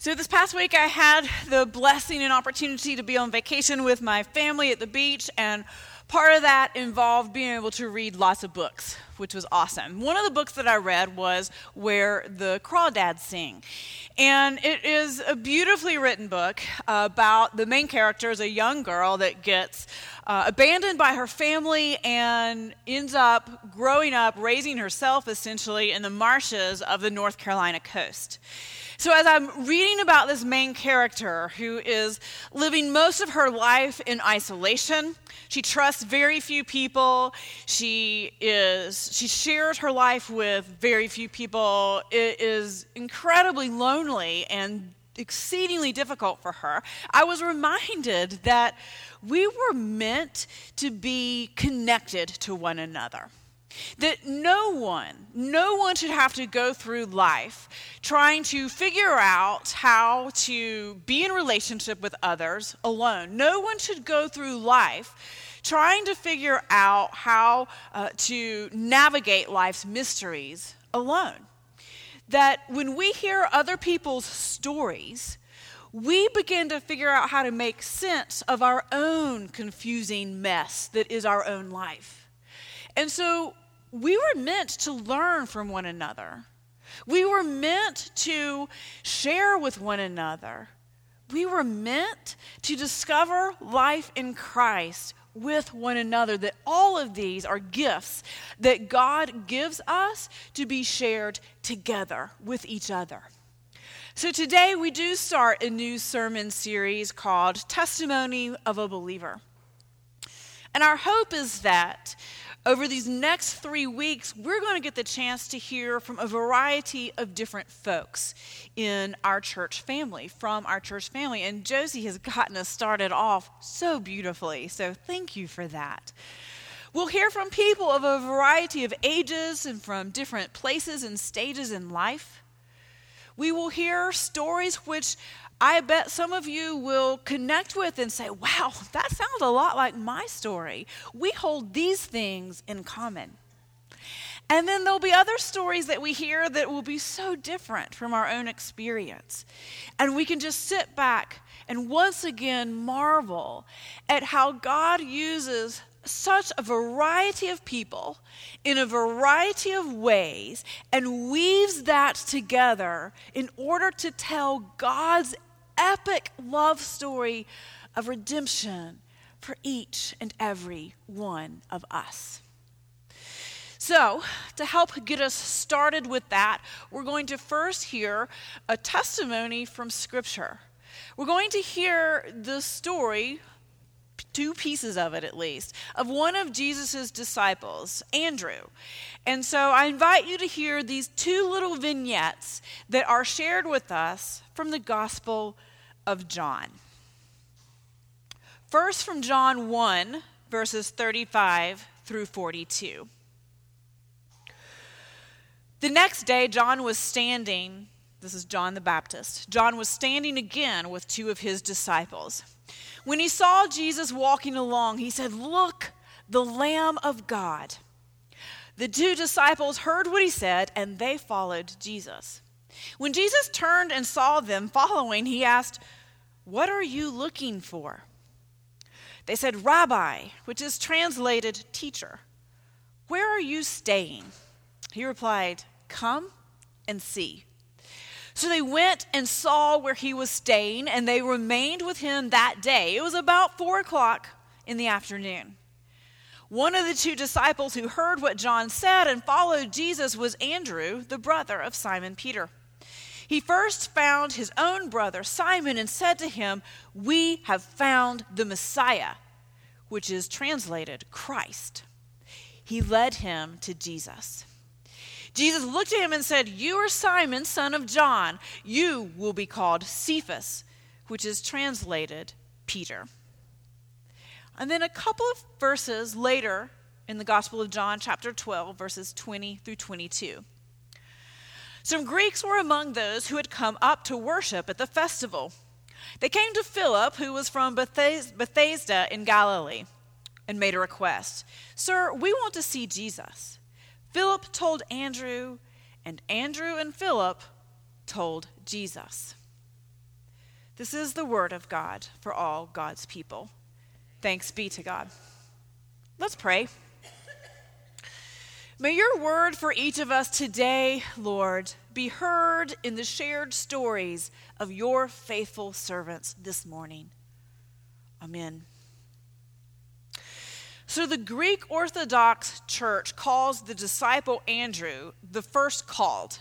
So, this past week, I had the blessing and opportunity to be on vacation with my family at the beach, and part of that involved being able to read lots of books, which was awesome. One of the books that I read was Where the Crawdads Sing. And it is a beautifully written book about the main character is a young girl that gets uh, abandoned by her family and ends up growing up, raising herself essentially in the marshes of the North Carolina coast. So, as I'm reading about this main character who is living most of her life in isolation, she trusts very few people. She is she shares her life with very few people. It is incredibly lonely and exceedingly difficult for her. I was reminded that we were meant to be connected to one another. That no one, no one should have to go through life trying to figure out how to be in relationship with others alone. No one should go through life trying to figure out how uh, to navigate life's mysteries alone. That when we hear other people's stories, we begin to figure out how to make sense of our own confusing mess that is our own life. And so we were meant to learn from one another. We were meant to share with one another. We were meant to discover life in Christ with one another. That all of these are gifts that God gives us to be shared together with each other. So today we do start a new sermon series called Testimony of a Believer. And our hope is that over these next three weeks, we're going to get the chance to hear from a variety of different folks in our church family, from our church family. And Josie has gotten us started off so beautifully. So thank you for that. We'll hear from people of a variety of ages and from different places and stages in life. We will hear stories which I bet some of you will connect with and say, wow, that sounds a lot like my story. We hold these things in common. And then there'll be other stories that we hear that will be so different from our own experience. And we can just sit back and once again marvel at how God uses such a variety of people in a variety of ways and weaves that together in order to tell God's epic love story of redemption for each and every one of us. So, to help get us started with that, we're going to first hear a testimony from Scripture. We're going to hear the story, two pieces of it at least, of one of Jesus' disciples, Andrew. And so I invite you to hear these two little vignettes that are shared with us from the Gospel of John. First, from John 1, verses 35 through 42. The next day, John was standing, this is John the Baptist. John was standing again with two of his disciples. When he saw Jesus walking along, he said, Look, the Lamb of God. The two disciples heard what he said, and they followed Jesus. When Jesus turned and saw them following, he asked, what are you looking for? They said, Rabbi, which is translated teacher. Where are you staying? He replied, Come and see. So they went and saw where he was staying, and they remained with him that day. It was about four o'clock in the afternoon. One of the two disciples who heard what John said and followed Jesus was Andrew, the brother of Simon Peter. He first found his own brother Simon and said to him, We have found the Messiah, which is translated Christ. He led him to Jesus. Jesus looked at him and said, You are Simon, son of John. You will be called Cephas, which is translated Peter. And then a couple of verses later in the Gospel of John, chapter 12, verses 20 through 22. Some Greeks were among those who had come up to worship at the festival. They came to Philip, who was from Bethsaida in Galilee, and made a request Sir, we want to see Jesus. Philip told Andrew, and Andrew and Philip told Jesus. This is the word of God for all God's people. Thanks be to God. Let's pray. May your word for each of us today, Lord, be heard in the shared stories of your faithful servants this morning. Amen. So, the Greek Orthodox Church calls the disciple Andrew the first called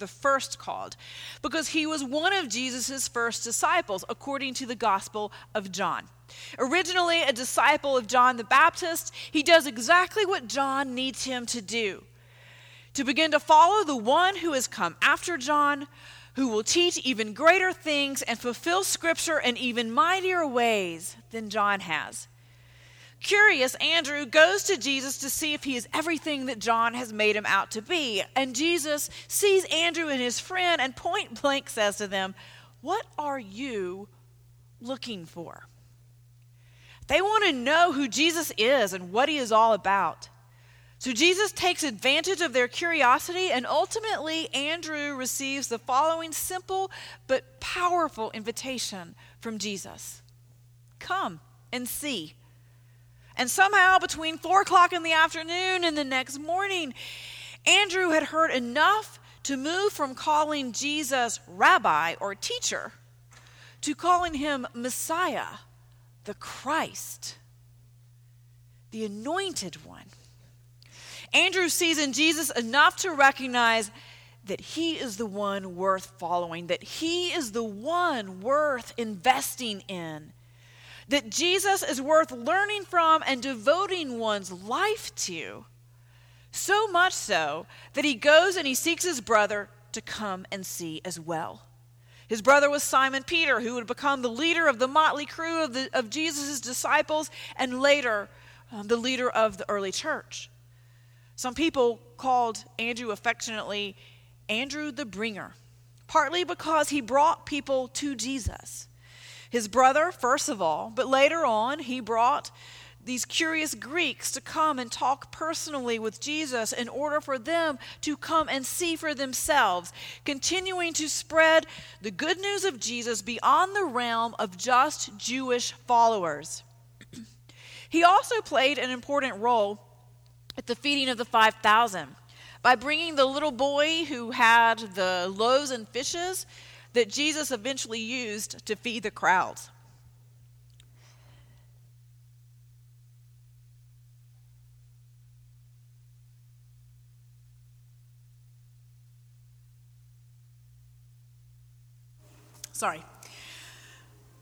the first called, because he was one of Jesus' first disciples, according to the Gospel of John. Originally a disciple of John the Baptist, he does exactly what John needs him to do to begin to follow the one who has come after John, who will teach even greater things and fulfill Scripture in even mightier ways than John has. Curious, Andrew goes to Jesus to see if he is everything that John has made him out to be. And Jesus sees Andrew and his friend and point blank says to them, What are you looking for? They want to know who Jesus is and what he is all about. So Jesus takes advantage of their curiosity, and ultimately, Andrew receives the following simple but powerful invitation from Jesus Come and see. And somehow, between four o'clock in the afternoon and the next morning, Andrew had heard enough to move from calling Jesus rabbi or teacher to calling him Messiah, the Christ, the anointed one. Andrew sees in Jesus enough to recognize that he is the one worth following, that he is the one worth investing in that Jesus is worth learning from and devoting one's life to. So much so that he goes and he seeks his brother to come and see as well. His brother was Simon Peter, who would become the leader of the motley crew of, the, of Jesus' disciples and later um, the leader of the early church. Some people called Andrew affectionately Andrew the Bringer, partly because he brought people to Jesus. His brother, first of all, but later on, he brought these curious Greeks to come and talk personally with Jesus in order for them to come and see for themselves, continuing to spread the good news of Jesus beyond the realm of just Jewish followers. he also played an important role at the feeding of the 5,000 by bringing the little boy who had the loaves and fishes that Jesus eventually used to feed the crowds. Sorry.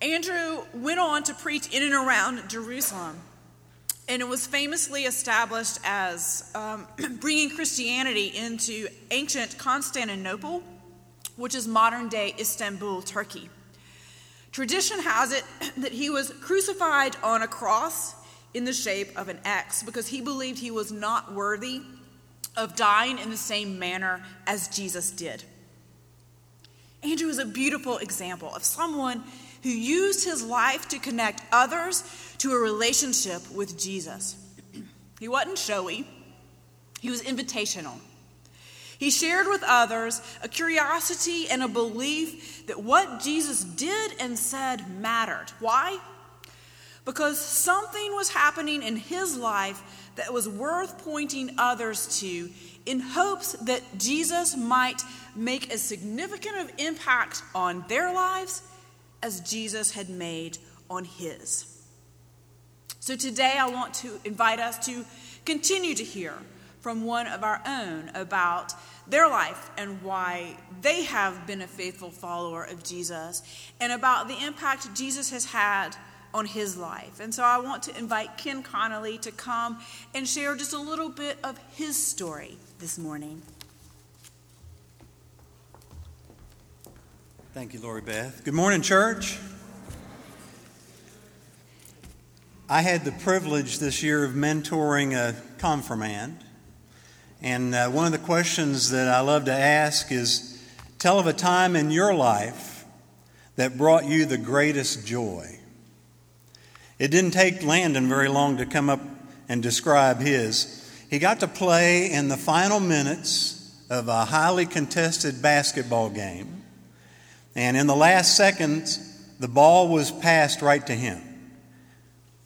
Andrew went on to preach in and around Jerusalem, and it was famously established as um, bringing Christianity into ancient Constantinople which is modern day Istanbul, Turkey. Tradition has it that he was crucified on a cross in the shape of an X because he believed he was not worthy of dying in the same manner as Jesus did. Andrew is a beautiful example of someone who used his life to connect others to a relationship with Jesus. He wasn't showy, he was invitational. He shared with others a curiosity and a belief that what Jesus did and said mattered. Why? Because something was happening in his life that was worth pointing others to in hopes that Jesus might make as significant of impact on their lives as Jesus had made on his. So today I want to invite us to continue to hear from one of our own about their life and why they have been a faithful follower of Jesus and about the impact Jesus has had on his life. And so I want to invite Ken Connolly to come and share just a little bit of his story this morning. Thank you, Lori Beth. Good morning, church. I had the privilege this year of mentoring a confirmand. And uh, one of the questions that I love to ask is tell of a time in your life that brought you the greatest joy. It didn't take Landon very long to come up and describe his. He got to play in the final minutes of a highly contested basketball game. And in the last seconds the ball was passed right to him.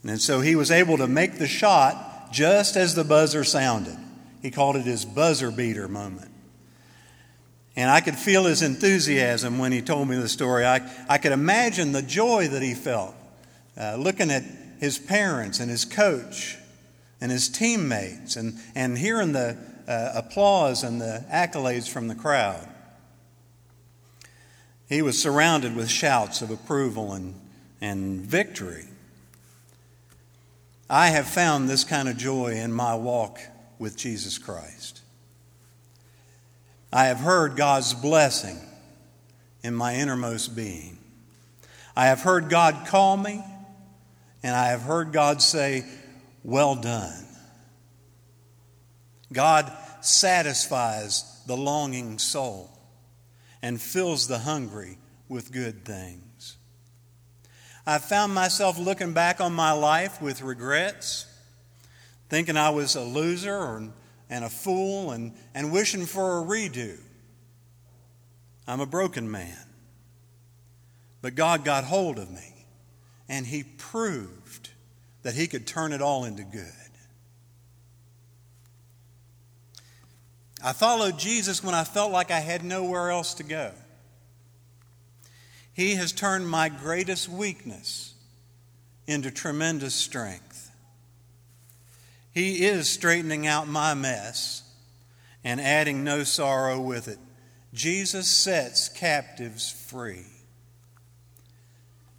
And so he was able to make the shot just as the buzzer sounded. He called it his buzzer beater moment. And I could feel his enthusiasm when he told me the story. I, I could imagine the joy that he felt uh, looking at his parents and his coach and his teammates and, and hearing the uh, applause and the accolades from the crowd. He was surrounded with shouts of approval and, and victory. I have found this kind of joy in my walk with Jesus Christ. I have heard God's blessing in my innermost being. I have heard God call me, and I have heard God say, Well done. God satisfies the longing soul and fills the hungry with good things. I found myself looking back on my life with regrets, thinking I was a loser or, and a fool and, and wishing for a redo. I'm a broken man. But God got hold of me, and He proved that He could turn it all into good. I followed Jesus when I felt like I had nowhere else to go. He has turned my greatest weakness into tremendous strength. He is straightening out my mess and adding no sorrow with it. Jesus sets captives free.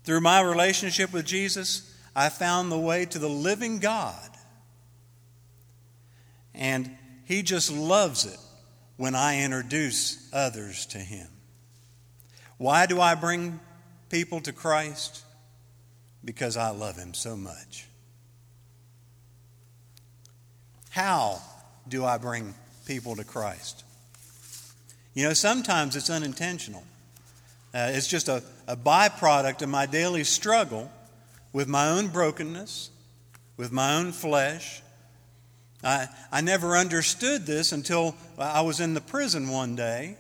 Through my relationship with Jesus, I found the way to the living God. And he just loves it when I introduce others to Him. Why do I bring people to Christ? Because I love Him so much. How do I bring people to Christ? You know, sometimes it's unintentional. Uh, it's just a, a byproduct of my daily struggle with my own brokenness, with my own flesh, I, I never understood this until I was in the prison one day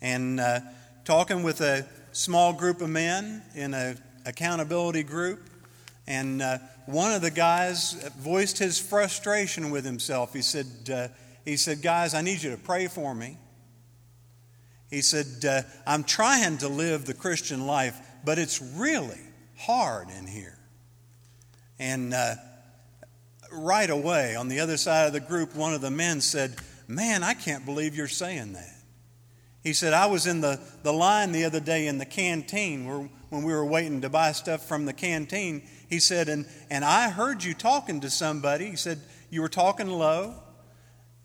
and uh, talking with a small group of men in an accountability group. And uh, one of the guys voiced his frustration with himself. He said, uh, he said, Guys, I need you to pray for me. He said, uh, I'm trying to live the Christian life, but it's really hard in here. And uh, right away, on the other side of the group, one of the men said, Man, I can't believe you're saying that. He said, I was in the, the line the other day in the canteen where, when we were waiting to buy stuff from the canteen. He said, and, and I heard you talking to somebody. He said, You were talking low.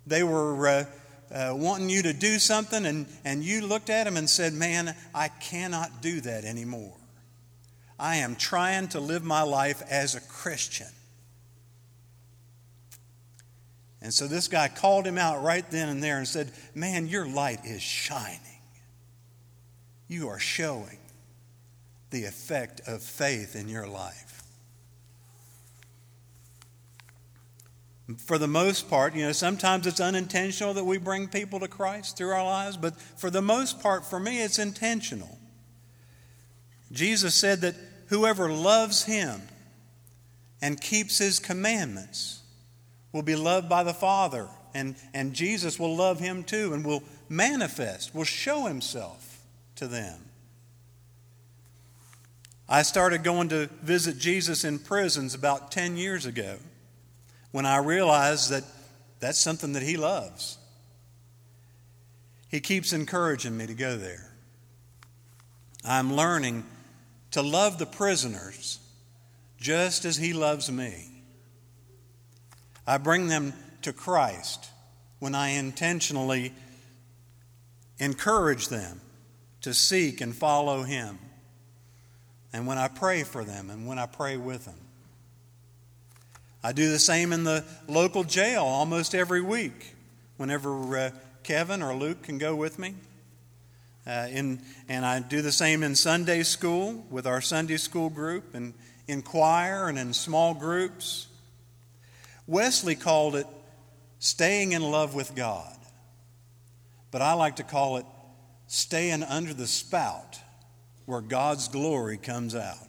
They were uh, uh, wanting you to do something, and, and you looked at them and said, Man, I cannot do that anymore. I am trying to live my life as a Christian. And so this guy called him out right then and there and said, Man, your light is shining. You are showing the effect of faith in your life. For the most part, you know, sometimes it's unintentional that we bring people to Christ through our lives, but for the most part, for me, it's intentional. Jesus said that whoever loves him and keeps his commandments will be loved by the Father, and, and Jesus will love him too and will manifest, will show himself to them. I started going to visit Jesus in prisons about 10 years ago when I realized that that's something that he loves. He keeps encouraging me to go there. I'm learning to love the prisoners just as he loves me. I bring them to Christ when I intentionally encourage them to seek and follow Him, and when I pray for them and when I pray with them. I do the same in the local jail almost every week whenever uh, Kevin or Luke can go with me. Uh, in, and I do the same in Sunday school with our Sunday school group and in choir and in small groups. Wesley called it staying in love with God, but I like to call it staying under the spout where God's glory comes out.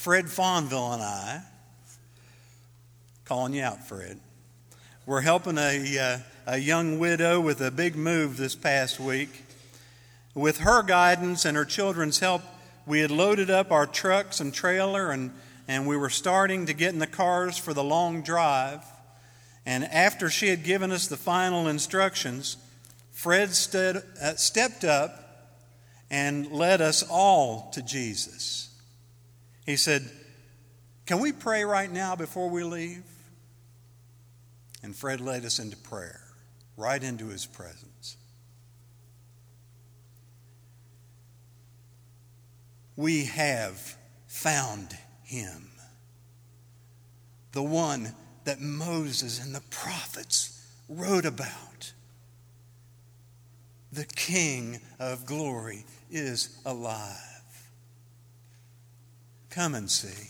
Fred Fonville and I, calling you out, Fred, we're helping a, uh, a young widow with a big move this past week. With her guidance and her children's help, we had loaded up our trucks and trailer and, and we were starting to get in the cars for the long drive. And after she had given us the final instructions, Fred stood, uh, stepped up and led us all to Jesus. He said, Can we pray right now before we leave? And Fred led us into prayer, right into his presence. We have found him, the one that Moses and the prophets wrote about. The King of glory is alive. Come and see.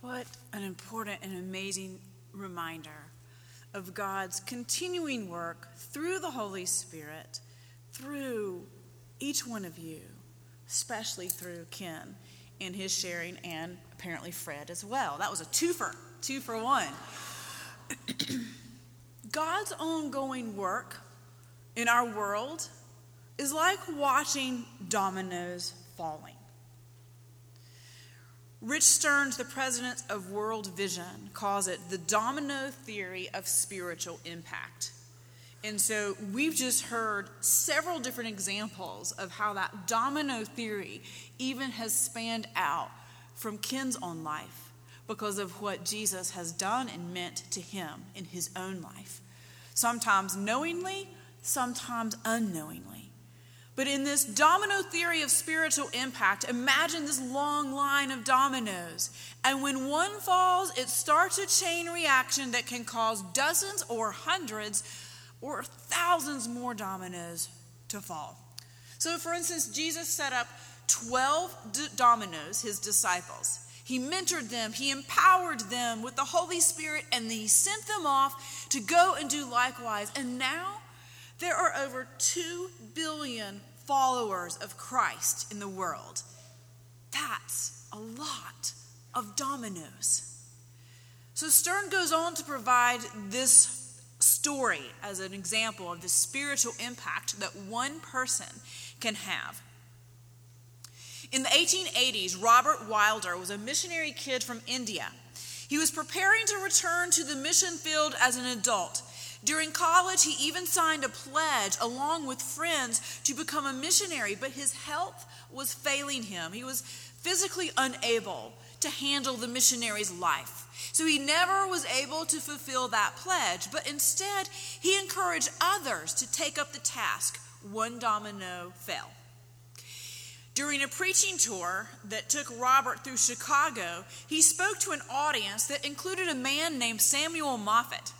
What an important and amazing reminder of God's continuing work through the Holy Spirit, through each one of you, especially through Ken in his sharing, and apparently Fred as well. That was a twofer, two for one. God's ongoing work in our world is like watching dominoes falling. Rich Stearns, the president of World Vision, calls it the domino theory of spiritual impact. And so we've just heard several different examples of how that domino theory even has spanned out from Ken's own life because of what Jesus has done and meant to him in his own life. Sometimes knowingly, sometimes unknowingly. But in this domino theory of spiritual impact, imagine this long line of dominoes. And when one falls, it starts a chain reaction that can cause dozens or hundreds or thousands more dominoes to fall. So, for instance, Jesus set up 12 d- dominoes, his disciples. He mentored them, he empowered them with the Holy Spirit, and he sent them off to go and do likewise. And now, there are over 2 billion followers of Christ in the world. That's a lot of dominoes. So Stern goes on to provide this story as an example of the spiritual impact that one person can have. In the 1880s, Robert Wilder was a missionary kid from India. He was preparing to return to the mission field as an adult during college, he even signed a pledge along with friends to become a missionary, but his health was failing him. He was physically unable to handle the missionary's life. So he never was able to fulfill that pledge, but instead, he encouraged others to take up the task. One domino fell. During a preaching tour that took Robert through Chicago, he spoke to an audience that included a man named Samuel Moffett.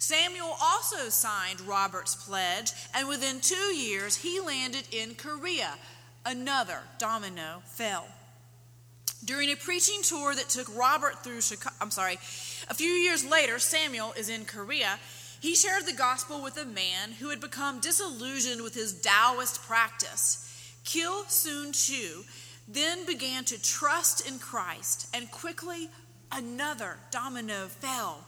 Samuel also signed Robert's pledge, and within two years, he landed in Korea. Another domino fell. During a preaching tour that took Robert through Chicago, I'm sorry, a few years later, Samuel is in Korea. He shared the gospel with a man who had become disillusioned with his Taoist practice. Kil Soon Chu then began to trust in Christ, and quickly another domino fell.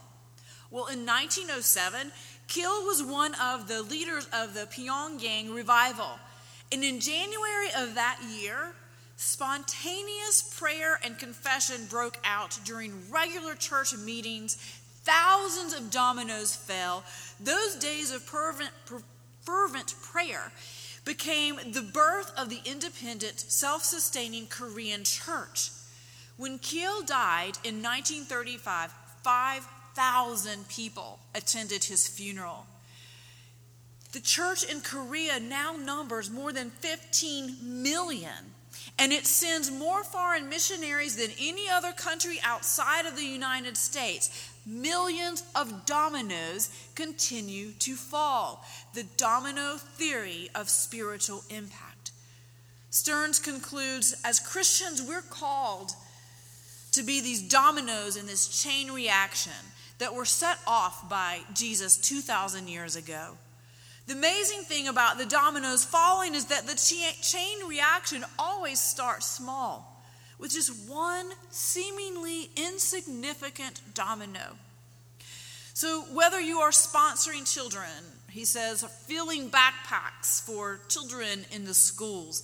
Well, in 1907, Kil was one of the leaders of the Pyongyang revival. And in January of that year, spontaneous prayer and confession broke out during regular church meetings. Thousands of dominoes fell. Those days of fervent, fervent prayer became the birth of the independent, self sustaining Korean church. When Kil died in 1935, five thousand people attended his funeral. The church in Korea now numbers more than 15 million, and it sends more foreign missionaries than any other country outside of the United States. Millions of dominoes continue to fall. The domino theory of spiritual impact. Stearns concludes as Christians, we're called to be these dominoes in this chain reaction that were set off by Jesus 2,000 years ago. The amazing thing about the dominoes falling is that the chain reaction always starts small, with just one seemingly insignificant domino. So, whether you are sponsoring children, he says, filling backpacks for children in the schools,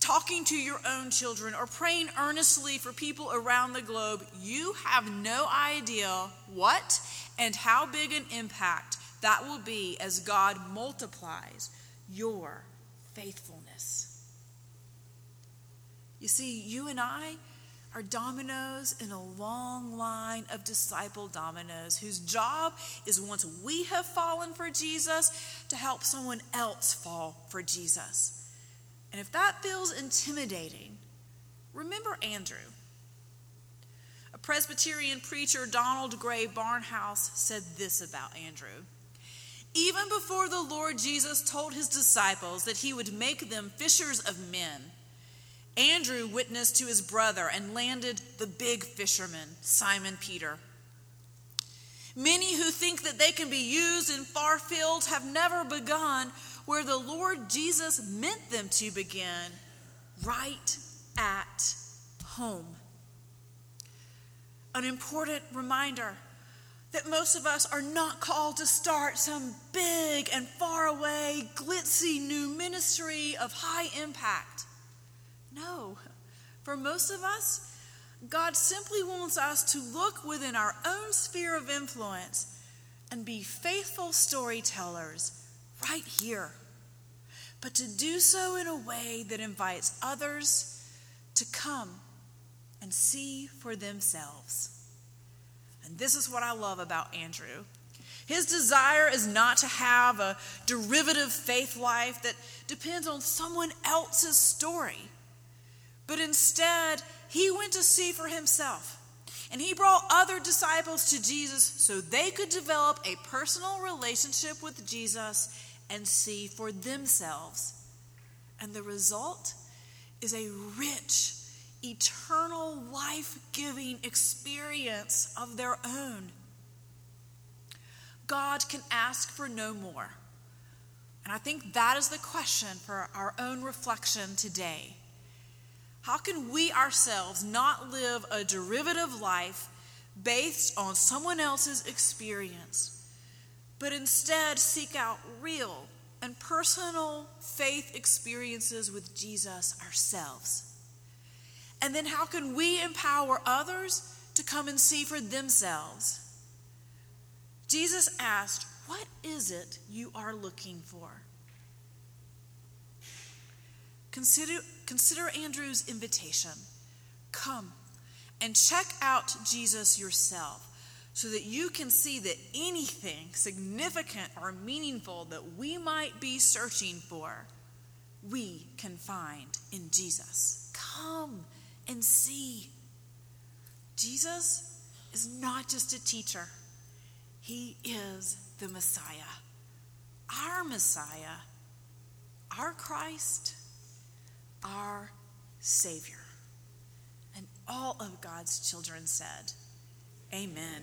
talking to your own children, or praying earnestly for people around the globe, you have no idea what and how big an impact that will be as God multiplies your faithfulness. You see, you and I are dominoes in a long line of disciple dominoes whose job is once we have fallen for Jesus to help someone else fall for Jesus. And if that feels intimidating, remember Andrew. A Presbyterian preacher, Donald Grey Barnhouse, said this about Andrew. Even before the Lord Jesus told his disciples that he would make them fishers of men, Andrew witnessed to his brother and landed the big fisherman, Simon Peter. Many who think that they can be used in far fields have never begun where the Lord Jesus meant them to begin, right at home. An important reminder that most of us are not called to start some big and far away, glitzy new ministry of high impact. No, for most of us, God simply wants us to look within our own sphere of influence and be faithful storytellers right here, but to do so in a way that invites others to come and see for themselves. And this is what I love about Andrew. His desire is not to have a derivative faith life that depends on someone else's story, but instead, he went to see for himself. And he brought other disciples to Jesus so they could develop a personal relationship with Jesus and see for themselves. And the result is a rich, eternal, life giving experience of their own. God can ask for no more. And I think that is the question for our own reflection today. How can we ourselves not live a derivative life based on someone else's experience? but instead seek out real and personal faith experiences with Jesus ourselves? And then how can we empower others to come and see for themselves? Jesus asked, What is it you are looking for? Consider, consider Andrew's invitation. Come and check out Jesus yourself so that you can see that anything significant or meaningful that we might be searching for, we can find in Jesus. Come and see. Jesus is not just a teacher, he is the Messiah, our Messiah, our Christ, our Savior. And all of God's children said, Amen.